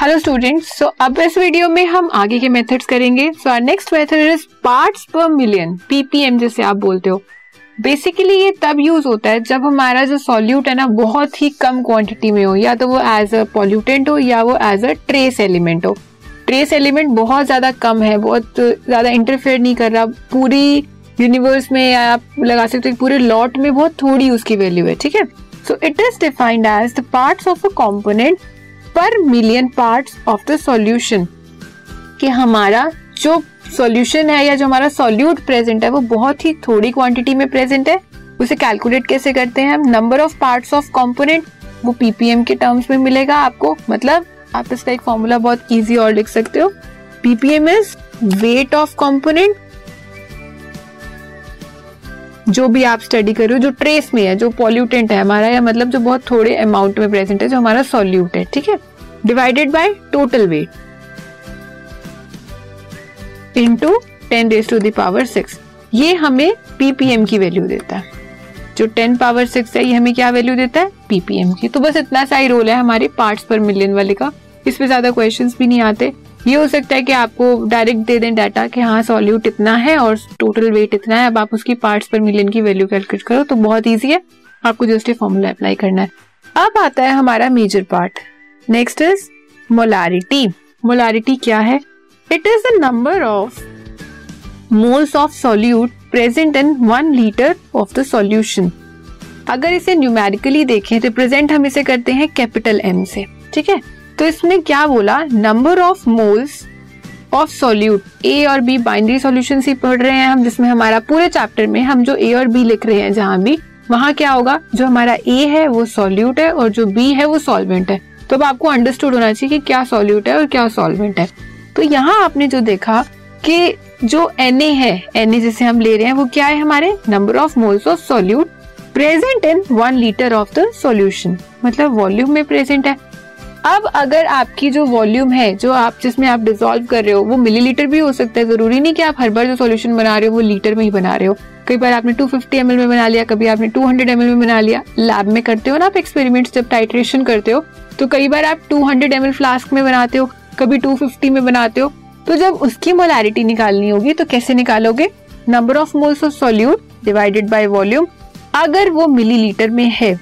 Hello students so अब इस video में हम आगे के मेथड्स करेंगे. So our next method is parts per million PPM जैसे आप बोलते हो. बेसिकली ये तब यूज़ होता है जब हमारा जो सॉल्यूट है ना, बहुत ही कम क्वांटिटी में हो. या तो वो एज अ पॉल्यूटेंट हो, या वो एज अ ट्रेस एलिमेंट हो. ट्रेस एलिमेंट बहुत ज़्यादा कम है, बहुत ज़्यादा इंटरफेयर नहीं कर रहा. पूरी यूनिवर्स में या आप लगा सकते हो पूरे लॉट में बहुत थोड़ी उसकी वैल्यू है, ठीक है? So it is defined as the parts of a component per million parts of the solution कि हमारा जो सॉल्यूशन है या जो हमारा सॉल्यूट प्रेजेंट है, वो बहुत ही थोड़ी क्वांटिटी में प्रेजेंट है। उसे कैलकुलेट कैसे करते हैं हम? Number of parts of component वो पीपीएम के टर्म्स में मिलेगा आपको। मतलब आप इसका एक फॉर्मूला बहुत इजी और लिख सकते हो। PPM is weight of component जो भी आप स्टडी कर रहे हो, जो ट्रेस में है, जो पॉल्यूटेंट है हमारा, या मतलब जो बहुत थोड़े अमाउंट में प्रेजेंट है, जो हमारा सॉल्यूट है, ठीक है? Divided by total weight into ten raise to the power six ये हमें पीपीएम की वैल्यू देता है। जो टेन पावर सिक्स है, ये हमें क्या वैल्यू देता है? पीपीएम की। तो बस इतना सा ही रोल है हमारे पार्ट्स पर मिलियन वाले का। इसमें ज़्यादा क्वेश्चंस भी नहीं आते। ये हो सकता है कि आपको डायरेक्ट दे दें डाटा कि हाँ सॉल्यूट इतना है और टोटल वेट इतना है, अब आप उसकी पार्ट्स पर मिलियन की वैल्यू कैलकुलेट करो तो बहुत ईजी है। आपको जस्ट ये फॉर्मूला अप्लाई करना है। अब आता है हमारा major part next is molarity molarity क्या है? It is the number of moles of solute present in one litre of the solution अगर इसे न्यूमेरिकली देखें रिप्रेजेंट हम इसे करते हैं कैपिटल एम से, ठीक है? तो इसमें क्या बोला? Number of moles of solute A और बी बाइनरी सॉल्यूशन ही पढ़ रहे हैं हम, जिसमें हमारा पूरे चैप्टर में हम जो ए और बी लिख रहे हैं जहाँ भी, वहाँ क्या होगा? जो हमारा ए है, वो सॉल्यूट है और जो बी है, वो सॉल्वेंट है। तो अब आपको अंडरस्टूड होना चाहिए कि क्या सॉल्यूट है और क्या सॉल्वेंट है। तो यहाँ आपने जो देखा कि जो एन है एन जिसे हम ले रहे हैं, वो क्या है हमारे? Number of moles of solute present in one litre of the solution मतलब वॉल्यूम में प्रेजेंट है। अब अगर आपकी जो वॉल्यूम है, जो आप जिसमें आप डिजोल्व कर रहे हो, वो मिलीलीटर भी हो सकता है, ज़रूरी नहीं कि आप हर बार जो सॉल्यूशन बना रहे हो, वो लीटर में ही बना रहे हो। कई बार आपने 250 फिफ्टी में बना लिया, कभी आपने 200 हंड्रेड में बना लिया। लैब में करते हो ना आप एक्सपेरिमेंट्स जब टाइट्रेशन करते हो तो कई बार आप 200 हंड्रेड फ्लास्क में बनाते हो, कभी 250 में बनाते हो। तो जब उसकी मोलारिटी निकालनी होगी तो कैसे निकालोगे? Number of moles of solute divided by volume अगर वो मिलीलीटर में है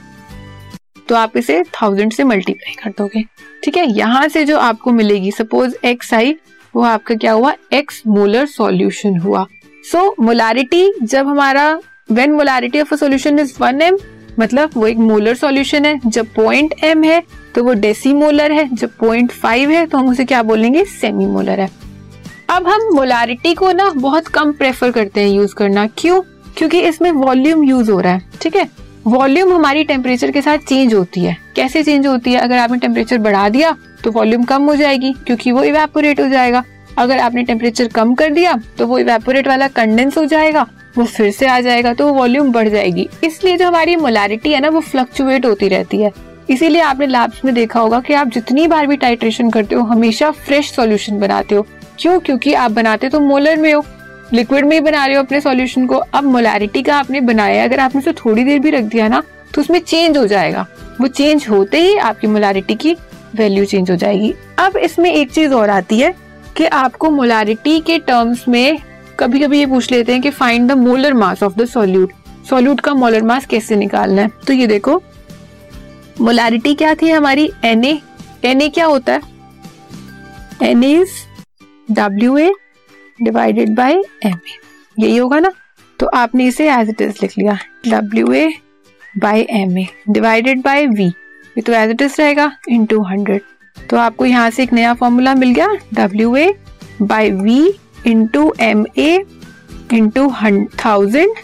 तो आप इसे थाउज़ेंड से मल्टीप्लाई कर दोगे। ठीक है? यहाँ से जो आपको मिलेगी सपोज़ एक्स आई वो आपका क्या हुआ? एक्स मोलर सॉल्यूशन हुआ। सो so, मोलारिटी जब हमारा when molarity of a solution is one M मतलब वो एक मोलर सॉल्यूशन है। जब पॉइंट एम है तो वो डेसीमोलर है। जब पॉइंट फाइव है तो हम उसे क्या बोलेंगे? सेमी मोलर है। अब हम मोलारिटी को ना बहुत कम प्रेफर करते हैं यूज़ करना। क्यों? क्योंकि इसमें वॉल्यूम यूज़ हो रहा है। ठीक है? वॉल्यूम हमारी टेम्परेचर के साथ चेंज होती है। कैसे चेंज होती है? अगर आपने टेम्परेचर बढ़ा दिया तो वॉल्यूम कम हो जाएगी, क्योंकि वो इवेपोरेट हो जाएगा। अगर आपने टेम्परेचर कम कर दिया तो वो इवेपोरेट वाला कंडेंस हो जाएगा, वो फिर से आ जाएगा तो वो वॉल्यूम बढ़ जाएगी। इसलिए जो हमारी मोलारिटी है ना, वो फ्लक्चुएट होती रहती है। इसीलिए आपने लैब्स में देखा होगा कि आप जितनी बार भी टाइट्रेशन करते हो, हमेशा फ्रेश सॉल्यूशन बनाते हो। क्यों? क्योंकि आप बनाते तो मोलर में हो। लिक्विड में ही बना रहे हो अपने सॉल्यूशन को। अब मोलारिटी का आपने बनाया, अगर आपने उसे थोड़ी देर भी रख दिया ना तो उसमें चेंज हो जाएगा। वो चेंज होते ही आपकी मोलारिटी की वैल्यू चेंज हो जाएगी। अब इसमें एक चीज़ और आती है कि आपको मोलारिटी के टर्म्स में कभी कभी ये पूछ लेते हैं कि find the molar mass of the solute solute का मोलर मास कैसे निकालना है? तो ये देखो मोलारिटी क्या थी हमारी? एन ए क्या होता है? N is W A divided by M A यही होगा ना? तो आपने इसे एज इट इज़ लिख लिया। W A by M A divided by V ये तो एज इट इज़ रहेगा इन टू हंड्रेड तो आपको यहाँ से एक नया फॉर्मूला मिल गया। W A by V into M A into thousand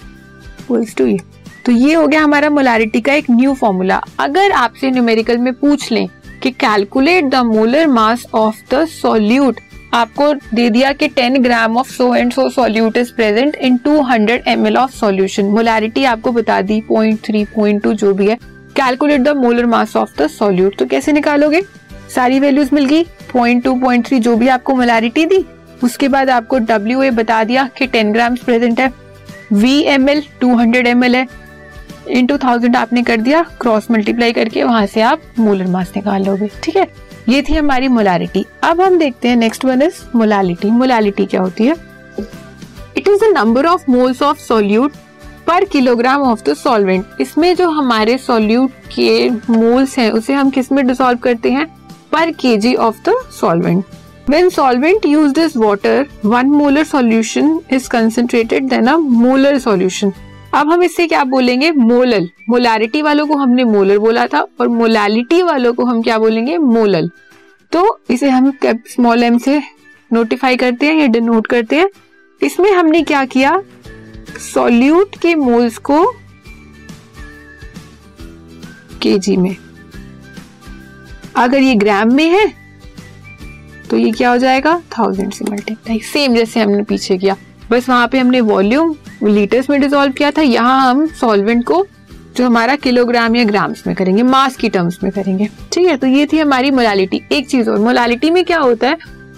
to ये। तो ये हो गया हमारा मोलारिटी का एक न्यू फॉर्मूला अगर आपसे न्यूमेरिकल में पूछ लें कि calculate the molar mass of the solute आपको दे दिया कि 10 gram of so and so solute is present in 200 hundred M L of solution. Molarity आपको बता दी पॉइंट थ्री पॉइंट टू जो भी है। Calculate the molar mass of the solute तो कैसे निकालोगे? सारी वैल्यूज़ मिल गई। पॉइंट टू पॉइंट थ्री जो भी आपको मोलारिटी दी, उसके बाद आपको डब्ल्यू ए बता दिया कि 10 ग्राम प्रेजेंट है। V M L two hundred M L है। इन टू थाउज़ेंड आपने कर दिया क्रॉस मल्टीप्लाई करके वहाँ से आप मोलर मास निकाल लोगे ठीक है? ये थी हमारी मोलारिटी अब हम देखते हैं next one is molality molality क्या होती है? It is the number of moles of solute per kilogram of the solvent इसमें जो हमारे सॉल्यूट के मोल्स हैं उसे हम किसमें डिसॉल्व करते हैं? Per KG of the solvent When solvent used as water, one molar solution is concentrated than a molar solution. अब हम इससे क्या बोलेंगे? मोलल। मोलारिटी वालों को हमने मोलर बोला था और मोलालिटी वालों को हम क्या बोलेंगे? मोलल। तो इसे हम स्मॉल एम से नोटिफाई करते हैं या डिनोट करते हैं? इसमें हमने क्या किया? सॉल्यूट के मोल्स को केजी में। अगर ये ग्राम में है तो ये क्या हो जाएगा? थाउज़ेंड से मल्टीप्लाई सेम जैसे हमने पीछे किया। बस वहाँ पे हमने वॉल्यूम लीटर्स में डिजोल्व किया था, यहाँ हम सॉल्वेंट को जो हमारा किलोग्राम या ग्राम्स में करेंगे मास की टर्म्स में करेंगे। ठीक है तो ये थी हमारी मोलालिटी एक चीज़ और मोलालिटी में क्या होता है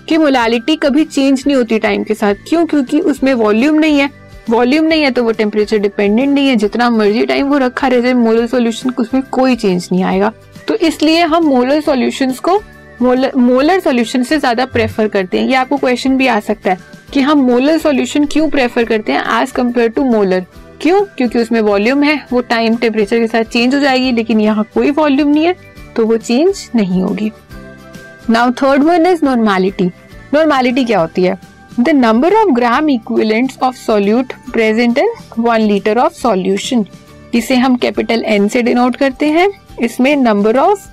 कि मोलालिटी कभी चेंज नहीं होती टाइम के साथ। क्यों? क्योंकि उसमें वॉल्यूम नहीं है। वॉल्यूम नहीं है तो वो टेम्परेचर डिपेंडेंट नहीं है। जितना मर्ज़ी टाइम वो रखा रह मोलर सोल्यूशन उसमें कोई चेंज नहीं आएगा। तो इसलिए हम मोलर सोल्यूशन को मोलर सोल्यूशन से ज़्यादा प्रेफर करते हैं। ये आपको क्वेश्चन भी आ सकता है। कि हम मोलर सोल्यूशन क्यों प्रेफर करते हैं एज कंपेयर टू मोलर क्यों? क्योंकि उसमें वॉल्यूम है, वो टाइम टेम्परेचर के साथ चेंज हो जाएगी, लेकिन यहाँ कोई वॉल्यूम नहीं है तो वो चेंज नहीं होगी। Now third one is normality normality क्या होती है? The number of gram equivalent of solute present in one litre of solution इसे हम कैपिटल एन से डिनोट करते हैं। इसमें number of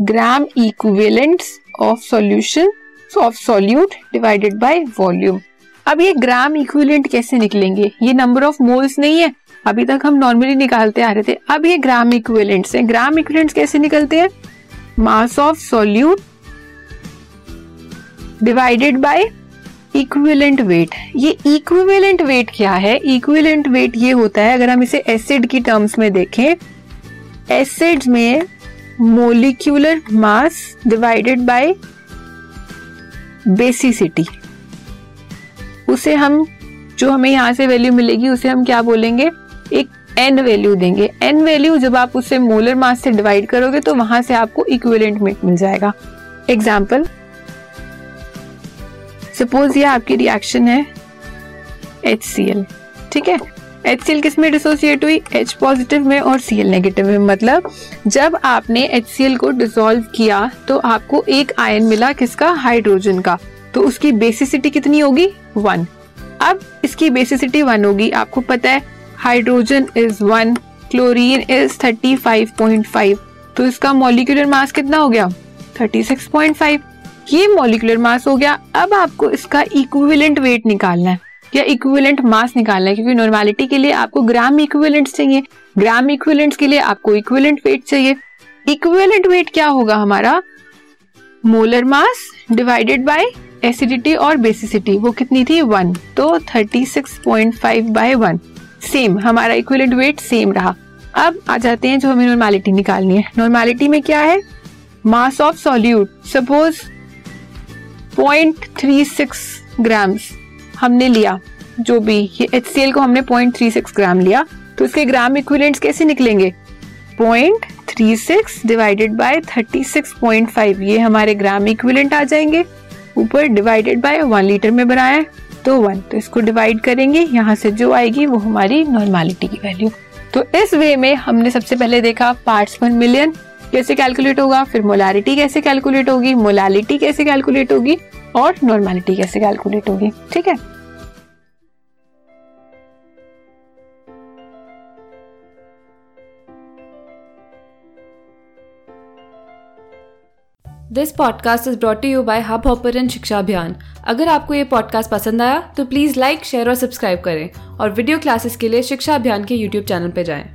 gram equivalents of solution of solute divided by volume अब ये ग्राम इक्विवेलेंट कैसे निकलेंगे? ये नंबर ऑफ़ मोल्स नहीं है। अभी तक हम नॉर्मली निकालते आ रहे थे। अब ये ग्राम इक्विवेलेंट्स हैं। ग्राम इक्विवेलेंट्स कैसे निकलते हैं? Mass of solute divided by equivalent weight ये इक्विवेलेंट वेट क्या है? इक्विवेलेंट वेट ये होता है, अगर हम इसे एसिड की टर्म्स में देखें। एसिड में molecular mass divided by basicity उसे हम, जो हमें यहाँ से वैल्यू मिलेगी, उसे हम क्या बोलेंगे? एक एन वैल्यू देंगे। एन वैल्यू जब आप उसे मोलर मास से डिवाइड करोगे तो वहाँ से आपको इक्विवेलेंट मेट मिल जाएगा। एग्ज़ाम्पल सपोज़ ये आपकी रिएक्शन है एच ठीक है? एच सी एल किसमें डिसोसिएट हुई? एच पॉजिटिव में और सी एल नेगेटिव में। मतलब जब आपने एच सी एल को डिसोल्व किया तो आपको एक आयन मिला किसका? हाइड्रोजन का। तो उसकी बेसिसिटी कितनी होगी? वन अब इसकी बेसिसिटी वन होगी। आपको पता है hydrogen is one chlorine is thirty five point five तो इसका मोलिकुलर मास कितना हो गया? थर्टी सिक्स पॉइंट फाइव ये मोलिकुलर मास हो गया। अब आपको इसका इक्विवेलेंट वेट निकालना है। या इक्विवेलेंट मास निकालना है, क्योंकि नॉर्मेलिटी के लिए आपको ग्राम इक्विवेलेंट चाहिए। ग्राम इक्विवेलेंट के लिए आपको इक्विवेलेंट वेट चाहिए। इक्विवेलेंट वेट क्या होगा हमारा? Molar mass divided by acidity और बेसिसिटी वो कितनी थी? वन तो 36.5 फाइव बाय वन सेम हमारा इक्विवेलेंट वेट सेम रहा। अब आ जाते हैं जो हमें नॉर्मेलिटी निकालनी है। नॉर्मेलिटी में क्या है? Mass of solute suppose 0.36 grams हमने लिया, जो भी, ये एच को हमने पॉइंट थ्री सिक्स ग्राम लिया तो इसके ग्राम इक्विलेंट्स कैसे निकलेंगे? Point three six divided by thirty six point five ये हमारे ग्राम इक्विलेंट आ जाएँगे। ऊपर डिवाइडेड बाय वन लीटर में बनाया तो वन तो इसको डिवाइड करेंगे, यहाँ से जो आएगी वो हमारी नॉर्मालिटी की वैल्यू तो इस वे में हमने सबसे पहले देखा पार्ट्स पर मिलियन कैसे कैलकुलेट होगा, फिर मोलारिटी कैसे कैलकुलेट होगी मोलालिटी कैसे कैलकुलेट होगी और नॉर्मेलिटी कैसे कैलकुलेट होगी, ठीक है? This podcast is brought you by Hubhopper Shiksha Abhiyan अगर आपको ये पॉडकास्ट पसंद आया तो प्लीज़ लाइक शेयर और सब्सक्राइब करें। और वीडियो क्लासेस के लिए शिक्षा अभियान के यूट्यूब चैनल पर जाएँ।